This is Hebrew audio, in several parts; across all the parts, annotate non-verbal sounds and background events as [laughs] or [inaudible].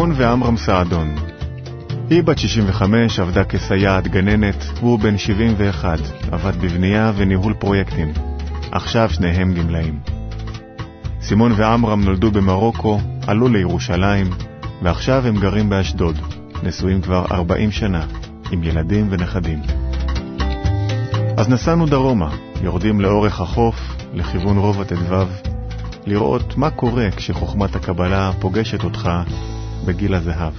סימון ועמרם סעדון. היא בת 65, עבדה כסייעת גננת, הוא בן 71, עבד בבנייה וניהול פרויקטים. עכשיו שניהם גמלאים. סימון ועמרם נולדו במרוקו, עלו לירושלים, ועכשיו הם גרים באשדוד, נשואים כבר 40 שנה, עם ילדים ונכדים. אז נסענו דרומה, יורדים לאורך החוף, לכיוון רובע ט"ו, לראות מה קורה כשחוכמת הקבלה פוגשת אותך בגיל הזהב.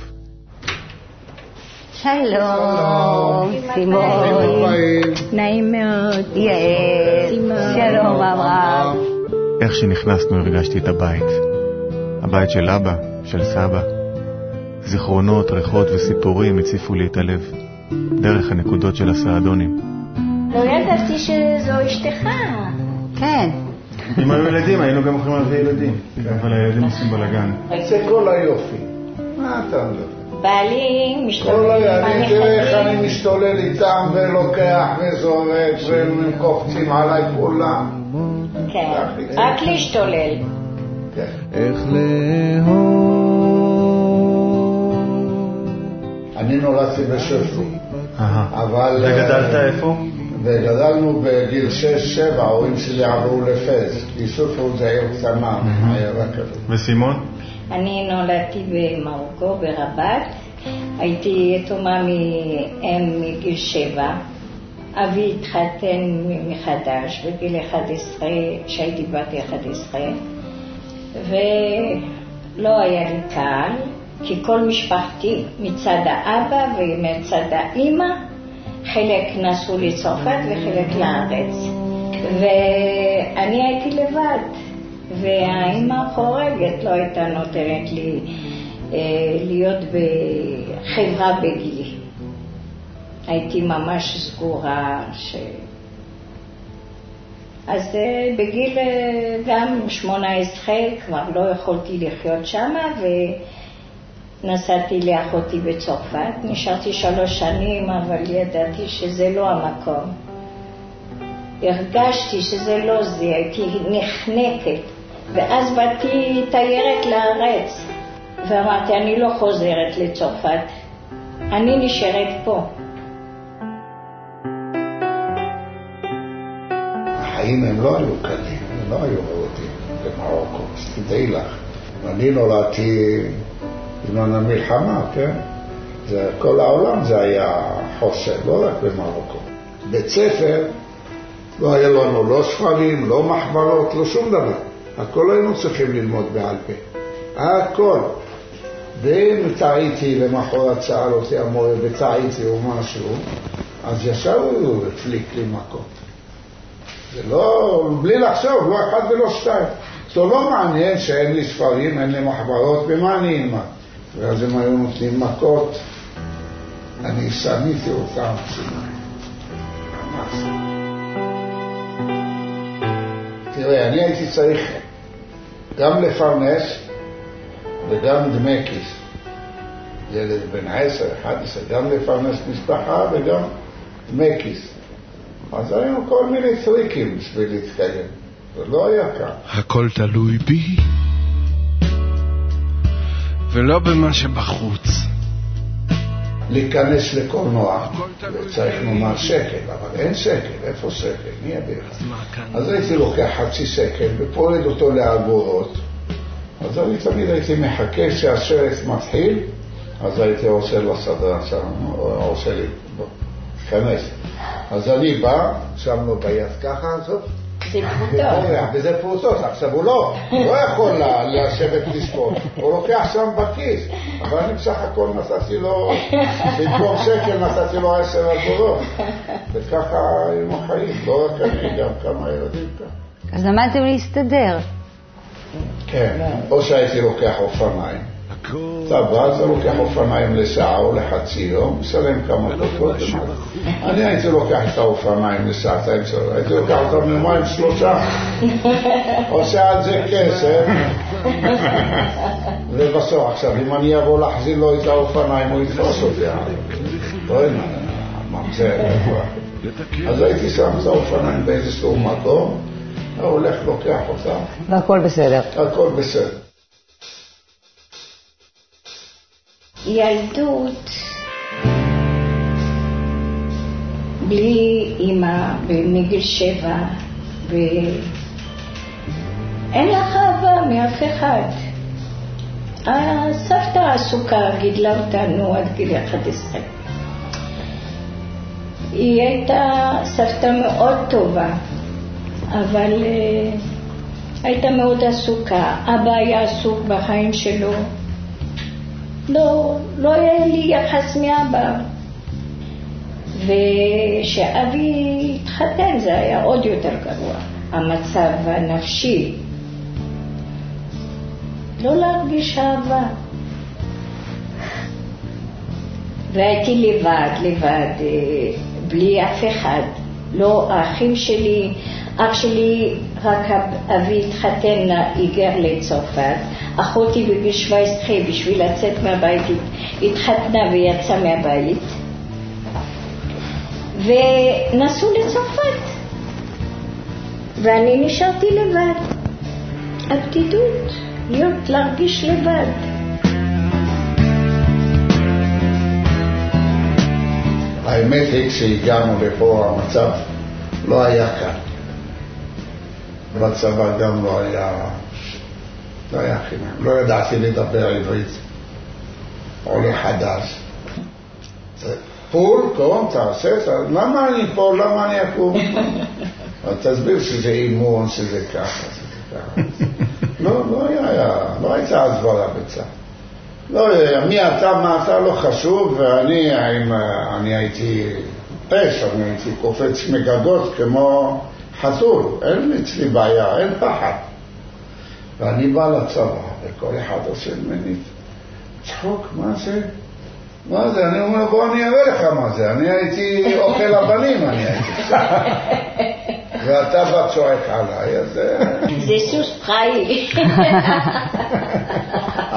שלום, סימון. נעים מאוד. יעל. שלום, אברהם. איך שנכנסנו הרגשתי את הבית. הבית של אבא, של סבא. זיכרונות, ריחות וסיפורים הציפו לי את הלב, דרך הנקודות של הסעדונים. לא ידעתי שזו אשתך. כן. אם היו ילדים, היינו גם יכולים להביא ילדים. אבל הילדים עושים בלאגן. זה כל היופי. מה אתה מדבר? בעלי משתולל כל היופי, תראה איך אני. משתולל איתם ולוקח וזורק והם קופצים עליי כולם. כן, רק להשתולל. כן. איך לאהוב. אני נולדתי בשפו, אבל... וגדלת אה, איפה? וגדלנו בגיל 6-7, ההורים שלי עברו לפז. כי סופו זה עיר קטנה, עיירה כזאת. וסימון? אני נולדתי במרוקו, ברבת. הייתי יתומה מאם מגיל שבע. אבי התחתן מחדש בגיל 11, כשהייתי בת 11, ולא היה לי קל, כי כל משפחתי מצד האבא ומצד האימא, חלק נסעו לצרפת וחלק לארץ. ואני הייתי לבד, והאימא החורגת לא הייתה נותנת לי אה, להיות בחברה בגילי. הייתי ממש סגורה. ש... אז אה, בגיל אה, גם 18 כבר לא יכולתי לחיות שם ונסעתי לאחותי בצרפת. נשארתי שלוש שנים, אבל ידעתי שזה לא המקום. הרגשתי שזה לא זה, הייתי נחנקת. ואז באתי תיירת לארץ, ואמרתי, אני לא חוזרת לצרפת, אני נשארת פה. החיים הם לא היו קלים, הם לא היו רעודים במרוקו, תדעי לך. אני נולדתי בזמן המלחמה, כן? זה, כל העולם זה היה חוסר, לא רק במרוקו. בית ספר, לא היה לנו לא ספרים, לא מחברות, לא שום דבר. הכל היינו צריכים ללמוד בעל פה. הכל. ואם טעיתי למחרת שאל אותי המורה וטעיתי או משהו, אז ישר הוא הפליק לי מקום. זה לא, בלי לחשוב, לא אחד ולא שתיים. זה לא מעניין שאין לי ספרים, אין לי מחברות, במה אני אלמד? ואז הם היו נותנים מכות, אני שניתי אותם. ממש. תראה, אני הייתי צריך גם לפרנס וגם דמי כיס. ילד בן 10, 11, גם לפרנס משפחה וגם דמי כיס. אז היו כל מיני טריקים בשביל להתקיים. זה לא היה קל. הכל תלוי בי, ולא במה שבחוץ. להיכנס לקולנוע, וצריך נאמר שקל, אבל אין שקל, איפה שקל? מי יביא לך? אז הייתי לוקח חצי שקל ופורד אותו לאגורות, אז אני תמיד הייתי מחכה שהסרט מתחיל, אז הייתי עושה לסדרן שם, עושה לי, בוא, תיכנס. אז אני בא, שם לו ביד ככה, זאת. בורח, [laughs] וזה פרוטות. עכשיו הוא לא, הוא לא יכול לשבת לספור, הוא לוקח שם בכיס, אבל אני בסך הכל נתתי לו, במקום שקל נתתי לו עשר אגורות. וככה עם החיים, לא רק אני, גם כמה ילדים כאן. אז למדתם להסתדר. כן, או שהייתי לוקח אופניים. אתה בא, אתה לוקח אופניים לשעה או לחצי יום, משלם כמה דקות. אני הייתי לוקח את האופניים לשעתיים, שלוש, הייתי לוקח אותם יומיים שלושה, [laughs] עושה על זה כסף, ובסוף עכשיו, אם אני אבוא להחזיר לו את האופניים, הוא יתפוס אותי. לא אז הייתי שם את האופניים באיזשהו מקום, הוא הולך, לוקח אותם, והכל בסדר. הכל בסדר. ילדות בלי אימא מגיל שבע, ואין לך אהבה מאף אחד. הסבתא עסוקה גידלה אותנו עד גיל 11. היא הייתה סבתא מאוד טובה, אבל uh, הייתה מאוד עסוקה. אבא היה עסוק בחיים שלו. לא, לא היה לי יחס מאבא. וכשאבי התחתן זה היה עוד יותר גרוע, המצב הנפשי. לא להרגיש אהבה. והייתי לבד, לבד, אה, בלי אף אחד. לא האחים שלי, אח שלי, רק אבי התחתן, היגר לצרפת. אחותי בגיל 17 בשביל לצאת מהבית התחתנה ויצאה מהבית. ונסעו לצרפת. ואני נשארתי לבד. הבדידות, להיות, להרגיש לבד. האמת היא, כשהגענו לפה המצב לא היה קל. בצבא גם לא היה, לא היה חינם. לא ידעתי לדבר עברית. עולה חדש. פול, קום, תעשה, למה אני פה, למה אני אקום? [laughs] תסביר שזה אימון, שזה ככה, שזה ככה. לא, לא היה, לא הייתה הסברה בצה"ל. לא, מי אתה, מה אתה, לא חשוב, ואני אני הייתי אש, אני הייתי קופץ מגגות כמו חתול, אין אצלי בעיה, אין פחד. ואני בא לצבא, וכל אחד עושה ממני צחוק, מה זה? מה זה? אני אומר, בוא אני אראה לך מה זה. אני הייתי אוכל הבנים, אני הייתי. [laughs] ואתה בא צועק עליי, אז... זה סוס פראי. [laughs]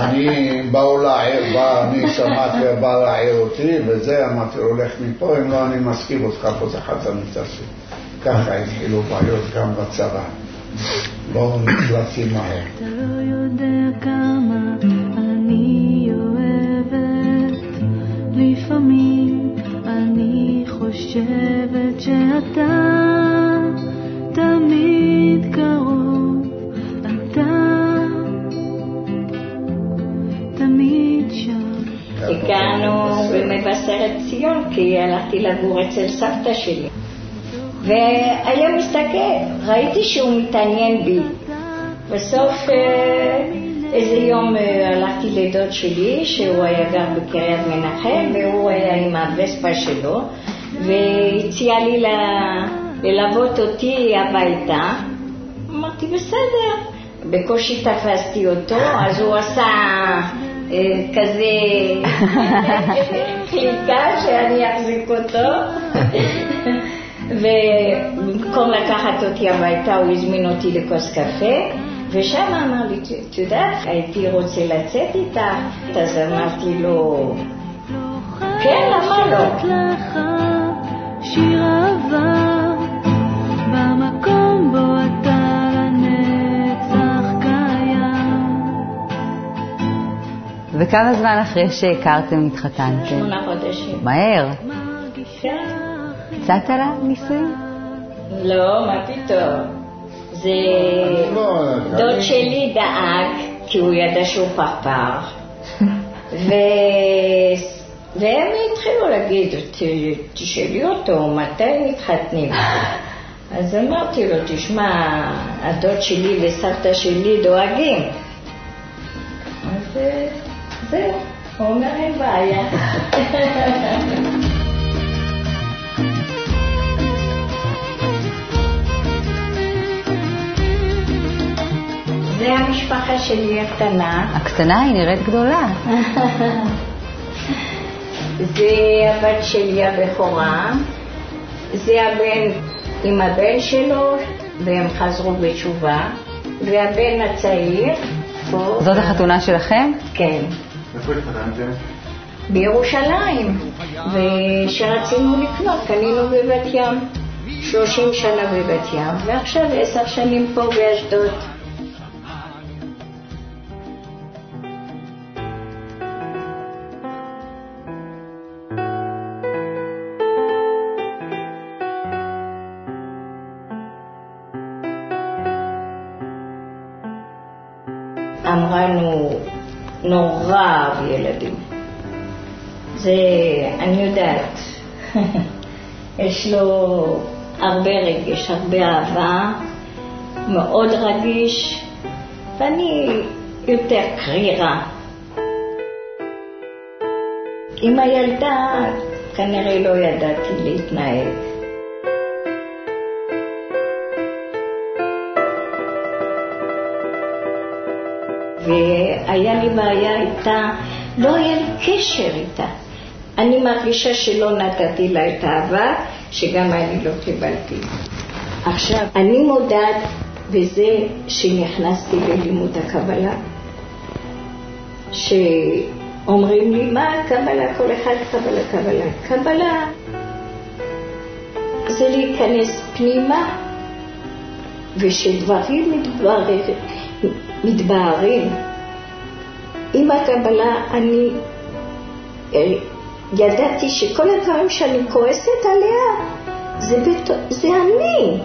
אני באו להעיר, בא, אני שמעתי, בא להעיר אותי, וזה, אמרתי לו, לך מפה, אם לא, אני מסכים אותך פה, זה חצה מתעשי. ככה התחילו בעיות גם בצבא. לא נקלטתי מהר. אתה לא יודע כמה אני אוהבת, לפעמים אני חושבת שאתה תמיד קרוב, אתה תמיד שם. הגענו במבשרת ציון כי הלכתי לגור אצל סבתא שלי. והיה מסתכל, ראיתי שהוא מתעניין בי. בסוף אה, איזה יום אה, הלכתי לדוד שלי, שהוא היה גר בקריית מנחם, והוא היה עם הווספה שלו, והציע לי ללוות אותי הביתה. אמרתי, בסדר. בקושי תפסתי אותו, אז הוא עשה אה, כזה [laughs] קליקה שאני אחזיק אותו. ובמקום לקחת אותי הביתה הוא הזמין אותי לכוס קפה ושם אמר לי, את יודעת, הייתי רוצה לצאת איתך אז אמרתי לו, כן, למה לא? שיר אהבה במקום בו אתה לנצח קיים. וכמה זמן אחרי שהכרתם התחתנתם? שמונה חודשים. מהר. כן. יצאת לנישואים? לא, מה פתאום. זה דוד שלי דאג, כי הוא ידע שהוא פרפר, [laughs] ו... והם התחילו להגיד, "ת- תשאלי אותו, מתי מתחתנים? אז אמרתי לו, תשמע, הדוד שלי וסבתא שלי דואגים. אז אה, זהו, הוא אומר, אין בעיה. [laughs] המשפחה שלי הקטנה. הקטנה היא נראית גדולה. [laughs] זה הבת שלי הבכורה, זה הבן עם הבן שלו, והם חזרו בתשובה, והבן הצעיר, פה, זאת החתונה שלכם? כן, איפה התחתנתם? בירושלים, וכשרצינו לקנות קנינו בבת ים, 30 שנה בבת ים, ועכשיו עשר שנים פה באשדוד. נורא אהב ילדים. זה, אני יודעת, [laughs] יש לו הרבה רגש, הרבה אהבה, מאוד רגיש, ואני יותר קרירה. עם הילדה כנראה לא ידעתי להתנהג. והיה לי בעיה איתה, לא היה לי קשר איתה. אני מרגישה שלא נתתי לה את האהבה, שגם אני לא קיבלתי. עכשיו, אני מודעת בזה שנכנסתי ללימוד הקבלה, שאומרים לי, מה הקבלה? כל אחד קבלה, קבלה. קבלה זה להיכנס פנימה, ושדברים מתבררים, מתבהרים. עם הקבלה אני אה, ידעתי שכל הדברים שאני כועסת עליה זה, בת... זה אני,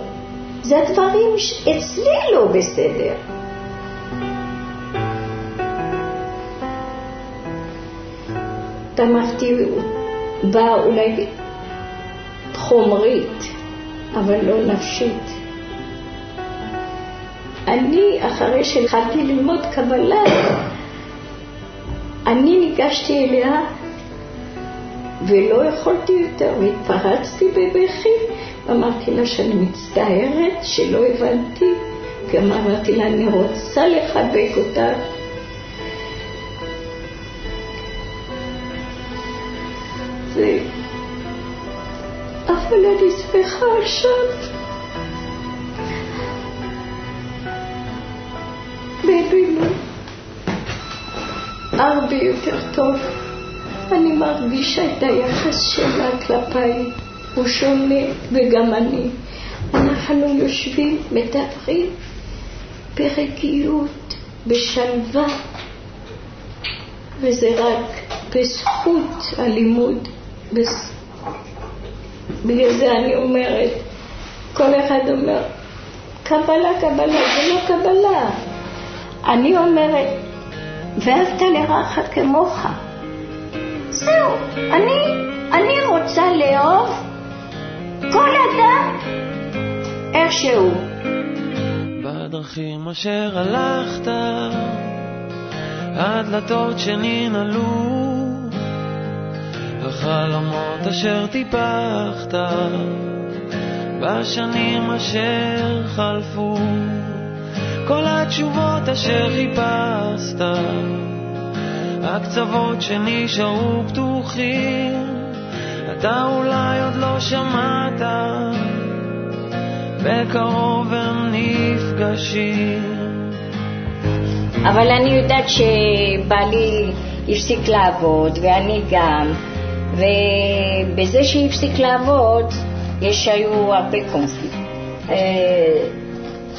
זה הדברים שאצלי לא בסדר. תמכתי בה אולי חומרית, אבל לא נפשית. אני, אחרי שהתחלתי ללמוד קבלה, אני ניגשתי אליה ולא יכולתי יותר, והתפרצתי בבכי, אמרתי לה שאני מצטערת שלא הבנתי, גם אמרתי לה, אני רוצה לחבק אותה. זה... אבל אני שמחה עכשיו. ביבינו, הרבה יותר טוב. אני מרגישה את היחס שלה כלפיי, הוא שונה וגם אני. אנחנו יושבים, מדברים ברגיעות, בשלווה, וזה רק בזכות הלימוד. בגלל זה אני אומרת, כל אחד אומר, קבלה, קבלה, זה לא קבלה. אני אומרת, ואהבת לרעך כמוך. זהו, אני, אני רוצה לאהוב כל אדם איך שהוא. בדרכים אשר הלכת, הדלתות שננעלו, החלומות אשר טיפחת, בשנים אשר חלפו, כל התשובות אשר חיפשת. הקצוות שנשארו פתוחים, אתה אולי עוד לא שמעת, בקרוב הם נפגשים. אבל אני יודעת שבעלי הפסיק לעבוד, ואני גם, ובזה שהפסיק לעבוד, יש היו הרבה קונפליקט.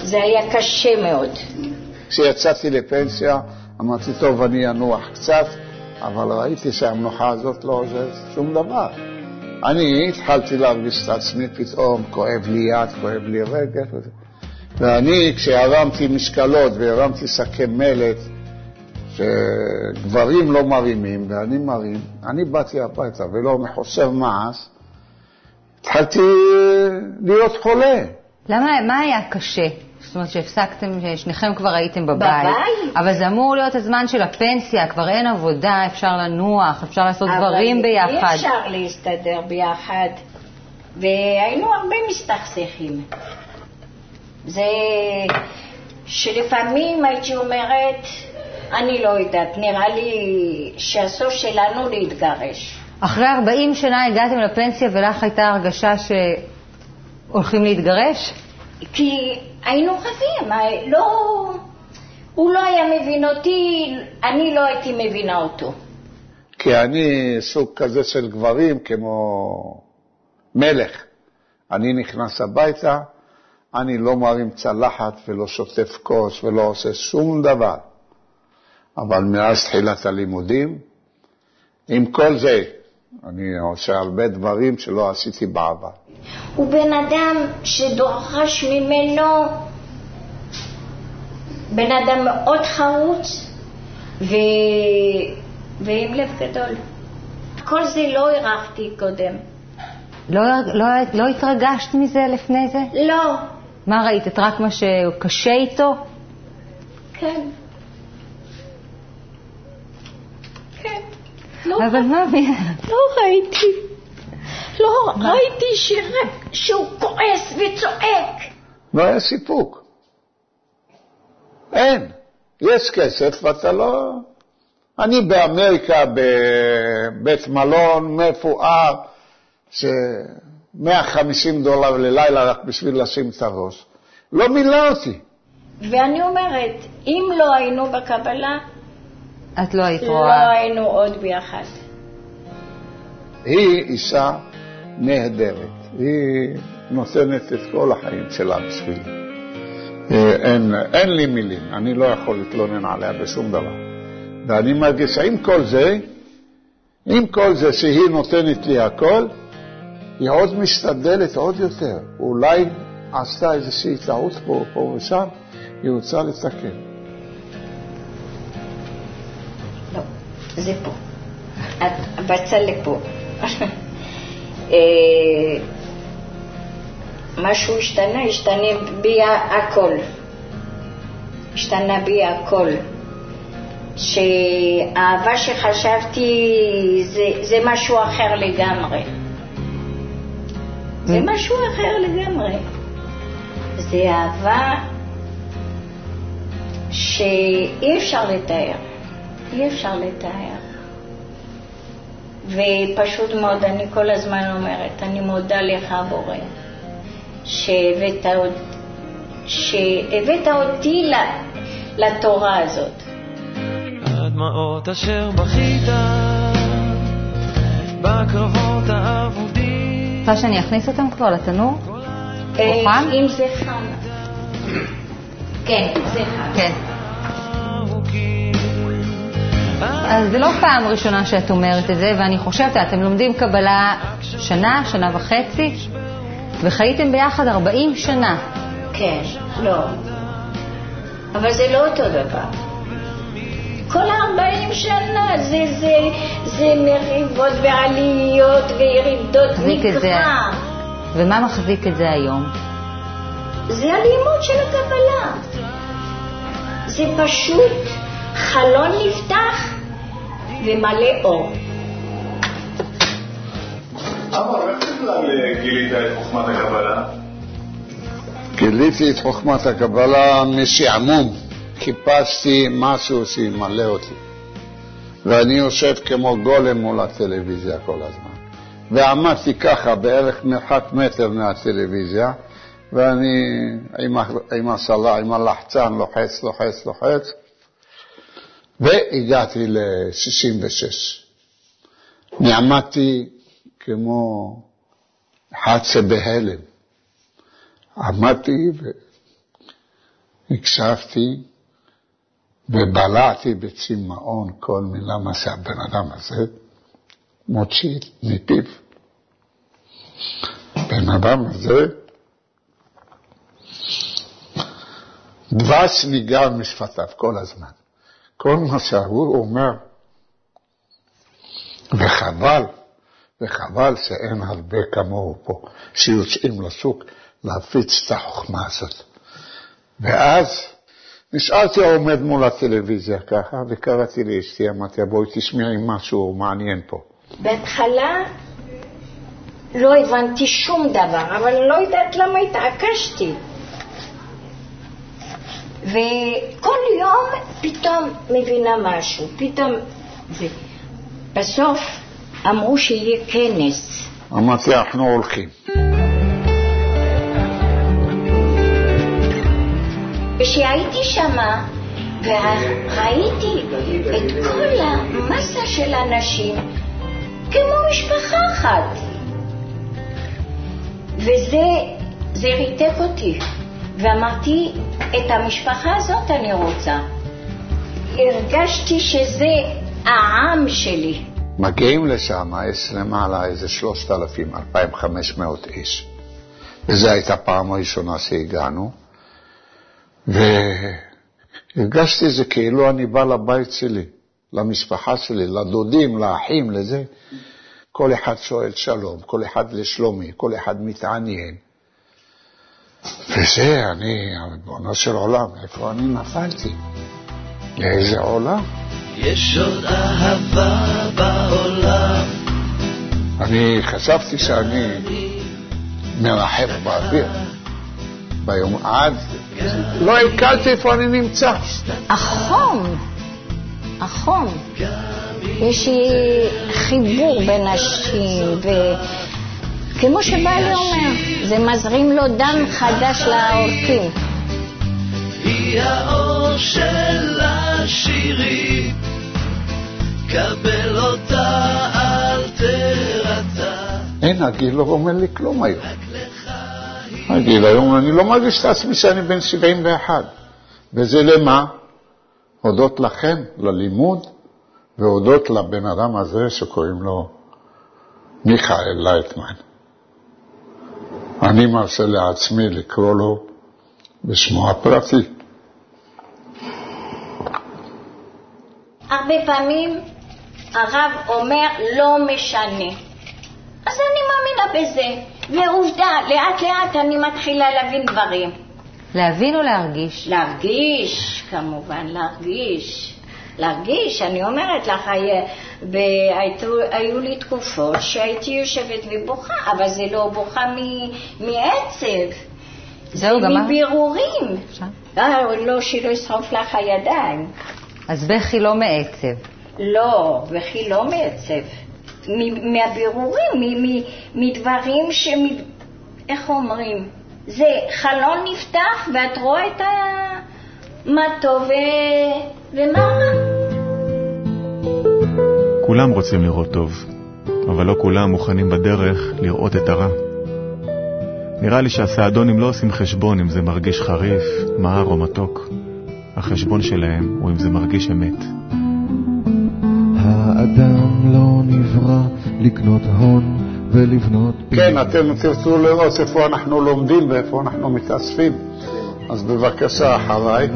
זה היה קשה מאוד. כשיצאתי לפנסיה, אמרתי, טוב, אני אנוח קצת, אבל ראיתי שהמנוחה הזאת לא עוזרת שום דבר. אני התחלתי להרגיש את עצמי פתאום, כואב לי יד, כואב לי רגל. ואני, כשהרמתי משקלות והרמתי שקי מלט, שגברים לא מרימים ואני מרים, אני באתי הביתה ולא מחוסר מעש, התחלתי להיות חולה. למה, מה היה קשה? זאת אומרת שהפסקתם, שניכם כבר הייתם בבית. בבית? אבל זה אמור להיות הזמן של הפנסיה, כבר אין עבודה, אפשר לנוח, אפשר לעשות דברים ביחד. אבל אי אפשר להסתדר ביחד, והיינו הרבה מסתכסכים. זה שלפעמים הייתי אומרת, אני לא יודעת, נראה לי שהסוף שלנו להתגרש. אחרי 40 שנה הגעתם לפנסיה ולך הייתה הרגשה שהולכים להתגרש? כי היינו רבים, לא... הוא לא היה מבין אותי, אני לא הייתי מבינה אותו. כי אני סוג כזה של גברים כמו מלך. אני נכנס הביתה, אני לא מרים צלחת ולא שוטף כוס ולא עושה שום דבר. אבל מאז תחילת הלימודים, עם כל זה, אני עושה הרבה דברים שלא עשיתי בעבר. הוא בן אדם שדורש ממנו, בן אדם מאוד חרוץ, ו... ועם לב גדול. כל זה לא הרחתי קודם. לא, לא, לא התרגשת מזה לפני זה? לא, מה ראית? את רק מה שקשה איתו? כן. כן. לא, אבל מה, מי... לא ראיתי. לא ראיתי שרק שהוא כועס וצועק. לא היה סיפוק. אין. יש כסף ואתה לא... אני באמריקה בבית מלון מפואר, ש-150 דולר ללילה רק בשביל לשים את הראש. לא מילא אותי. ואני אומרת, אם לא היינו בקבלה, את לא היית לא רואה. היינו עוד ביחד. היא אישה נהדרת. היא נותנת את כל החיים שלה בשבילי. אה, אין, אין לי מילים, אני לא יכול להתלונן עליה בשום דבר. ואני מרגיש, עם כל זה, עם כל זה שהיא נותנת לי הכל, היא עוד משתדלת עוד יותר. אולי עשתה איזושהי טעות פה, פה ושם, היא רוצה לתקן. זה פה. את בצד לפה. [laughs] אה, משהו השתנה, השתנה בי הכל. השתנה בי הכל. שהאהבה שחשבתי זה, זה משהו אחר לגמרי. זה משהו אחר לגמרי. זה אהבה שאי אפשר לתאר. אי אפשר לתאר. ופשוט מאוד, אני כל הזמן אומרת, אני מודה לך, בורא, שהבאת, שהבאת אותי ל- לתורה הזאת. הדמעות אשר בכית בקרבות האבודים רוצה שאני אכניס אותם כבר לתנור? אם זה חם. כן, זה חם. כן. אז זה לא פעם ראשונה שאת אומרת את זה, ואני חושבת, אתם לומדים קבלה שנה, שנה וחצי, וחייתם ביחד 40 שנה. כן, לא. אבל זה לא אותו דבר. כל ה-40 שנה זה, זה, זה מריבות ועליות וירידות. מקרא. ומה מחזיק את זה היום? זה הלימוד של הקבלה. זה פשוט חלון נפתח ומלא אור. אמר, איך בכלל גילית את חוכמת הקבלה? גיליתי את חוכמת הקבלה משעמום. חיפשתי משהו שימלא אותי. ואני יושב כמו גולם מול הטלוויזיה כל הזמן. ועמדתי ככה בערך מרחק מטר מהטלוויזיה, ואני עם, עם הסלה, עם הלחצן, לוחץ, לוחץ, לוחץ, והגעתי ל-66. נעמדתי כמו אחד שבהלם. עמדתי והקשבתי ובלעתי בצמאון כל מילה מה שהבן אדם הזה מוציא מפיו. בן אדם הזה, דבש ניגר משפטיו כל הזמן. כל מה שהוא אומר, וחבל, וחבל שאין הרבה כמוהו פה, שיוצאים לשוק להפיץ את החוכמה הזאת. ואז נשארתי עומד מול הטלוויזיה ככה, וקראתי לאשתי, אמרתי, בואי תשמעי משהו מעניין פה. בהתחלה לא הבנתי שום דבר, אבל לא יודעת למה התעקשתי. וכל יום פתאום מבינה משהו, פתאום... זה. בסוף אמרו שיהיה כנס. אמרתי, אנחנו הולכים. כשהייתי שמה וראיתי את כל המסה של אנשים כמו משפחה אחת. וזה זה ריתק אותי, ואמרתי, את המשפחה הזאת אני רוצה. הרגשתי שזה העם שלי. מגיעים לשם, יש למעלה איזה 3,000, 2,500 איש. וזו הייתה פעם הראשונה שהגענו. הרגשתי את זה כאילו אני בא לבית שלי, למשפחה שלי, לדודים, לאחים, לזה. כל אחד שואל שלום, כל אחד לשלומי, כל אחד מתעניין. וזה, אני, ריבונו של עולם, איפה אני נפלתי? לאיזה עולם? יש עוד אהבה בעולם, אני חשבתי שאני מרחף באוויר. ביום עד, לא הקלתי איפה אני נמצא. החום, החום. יש לי חיבור בין נשים, וכמו שבעלי אומר, זה מזרים לו דם חדש לעורקים. היא האור של השירים, קבל אותה אל תרתע. אין, הגיל לא אומר לי כלום היום. הגיל היום, אני לא מרגיש את עצמי שאני בן 71. וזה למה? הודות לכם, ללימוד, והודות לבן אדם הזה שקוראים לו מיכאל לייטמן. אני מרשה לעצמי לקרוא לו בשמו הפרטי. הרבה פעמים הרב אומר לא משנה. אז אני מאמינה בזה. ועובדה, לאט לאט אני מתחילה להבין דברים. להבין או להרגיש? להרגיש, כמובן, להרגיש. להרגיש, אני אומרת לך, והיו היו לי תקופות שהייתי יושבת ובוכה, אבל זה לא בוכה מ- מעצב. זהו, גם מה? מבירורים. אה, לא, שלא ישרוף לך הידיים. אז בכי לא מעצב. לא, וכי לא מעצב. מ- מהבירורים, מ- מ- מדברים ש... איך אומרים? זה חלון נפתח ואת רואה את ה... מה טוב ו... ומה רע. כולם רוצים לראות טוב, אבל לא כולם מוכנים בדרך לראות את הרע. נראה לי שהסעדונים לא עושים חשבון אם זה מרגיש חריף, מר או מתוק. החשבון שלהם הוא אם זה מרגיש אמת. האדם לא נברא לקנות הון ולבנות כן, אתם תרצו לראות איפה אנחנו לומדים ואיפה אנחנו מתאספים. אז בבקשה, אחריי.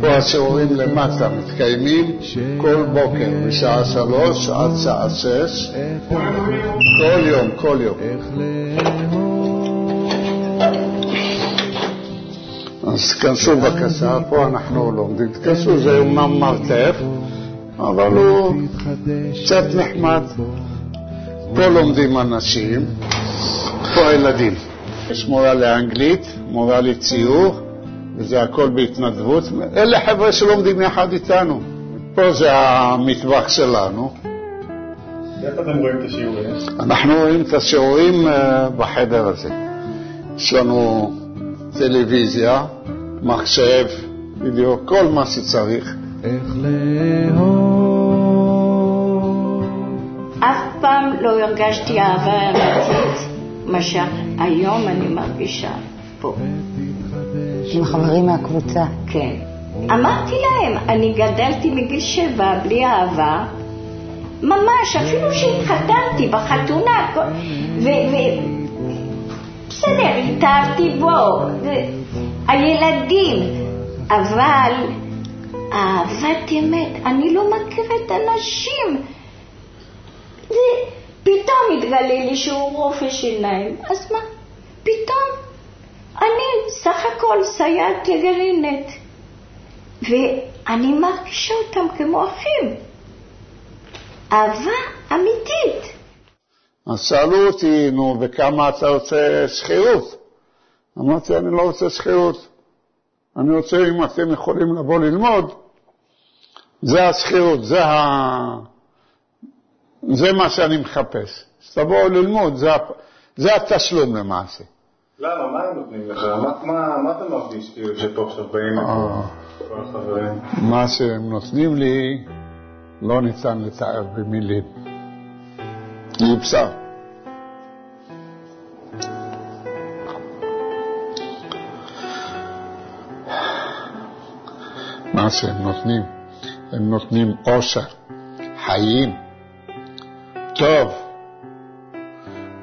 פה השיעורים למטה מתקיימים כל בוקר משעה שלוש עד שעה שש, כל יום, כל יום. אז תכנסו בבקשה, פה אנחנו לומדים. תכנסו, זה אומנם מרתף, אבל הוא קצת נחמד. פה לומדים אנשים, פה הילדים. יש מורה לאנגלית, מורה לציור, וזה הכל בהתנדבות. אלה חבר'ה שלומדים יחד איתנו. פה זה המטבח שלנו. איך אתם רואים את השיעורים? אנחנו רואים את השיעורים אה, בחדר הזה. יש לנו טלוויזיה, מחשב, בדיוק, כל מה שצריך. איך לאהוב אף פעם לא הרגשתי אהבה אמיתית, מה שהיום אני מרגישה פה. עם חברים מהקבוצה. כן. אמרתי להם, אני גדלתי מגיל שבע בלי אהבה, ממש, אפילו שהתחתנתי בחתונה, ו... ו- בסדר, התאהבתי בו, הילדים, אבל אהבת אמת, אני לא מכירה את הנשים. זה התגלה לי שהוא רופא שיניים, אז מה? פתאום הכל סייעת לגרעינת, ואני מרגישה אותם כמו אחים. אהבה אמיתית. אז שאלו אותי, נו, בכמה אתה רוצה שכירות? אמרתי, אני לא רוצה שכירות. אני רוצה, אם אתם יכולים לבוא ללמוד, זה השכירות, זה, ה... זה מה שאני מחפש. אז תבואו ללמוד, זה. זה התשלום למעשה. למה? מה הם נותנים לך? מה, מה, מה אתה מרגיש כאילו שפה עכשיו באים אה. כל החברים? מה שהם נותנים לי לא ניתן לתאר במילים. אי אפשר. מה שהם נותנים, הם נותנים אושר, חיים, טוב.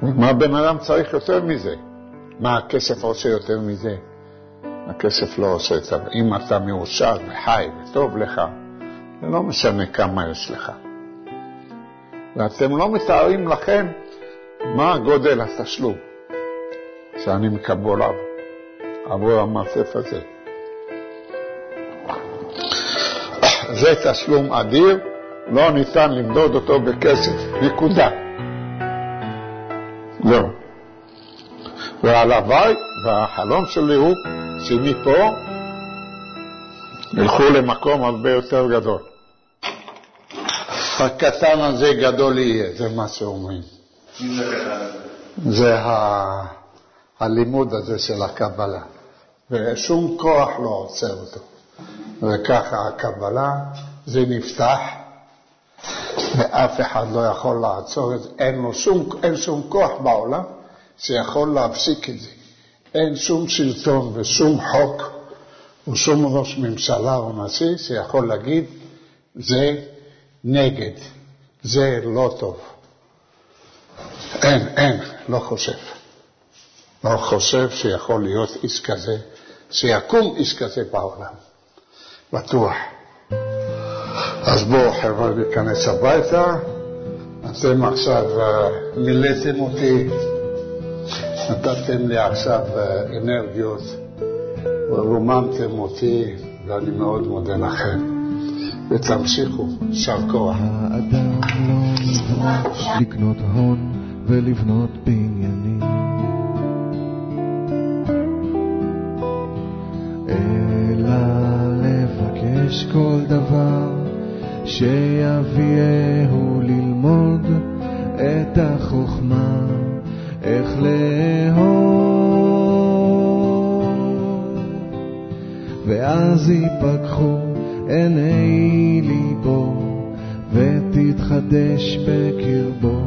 מה בן אדם צריך יותר מזה? מה הכסף עושה יותר מזה? הכסף לא עושה את זה. אם אתה מאושר וחי וטוב לך, זה לא משנה כמה יש לך. ואתם לא מתארים לכם מה גודל התשלום שאני מקבל עבור המרתף הזה. זה תשלום אדיר, לא ניתן למדוד אותו בכסף, נקודה. לא. והלוואי, והחלום שלי הוא שמפה ילכו למקום הרבה יותר גדול. הקטן הזה גדול יהיה, זה מה שאומרים. זה. הלימוד הזה של הקבלה, ושום כוח לא עוצר אותו. וככה הקבלה, זה נפתח, ואף אחד לא יכול לעצור את זה, אין, שום, אין שום כוח בעולם שיכול להפסיק את זה. אין שום שלטון ושום חוק ושום ראש ממשלה או נשיא שיכול להגיד, זה נגד, זה לא טוב. אין, אין, לא חושב. לא חושב שיכול להיות איש כזה, שיקום איש כזה בעולם. בטוח. אז בואו חבר'ה ניכנס הביתה, אתם עכשיו אה, מילאתם אותי, נתתם לי עכשיו אה, אנרגיות, ורוממתם אותי, ואני מאוד מודה לכם. ותמשיכו, יישר כוח. האדם לא לקנות הון ולבנות בניינים. אלא לבקש כל דבר שיביאהו ללמוד את החוכמה, איך לאהוב. ואז ייפקחו עיני ליבו, ותתחדש בקרבו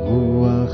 רוח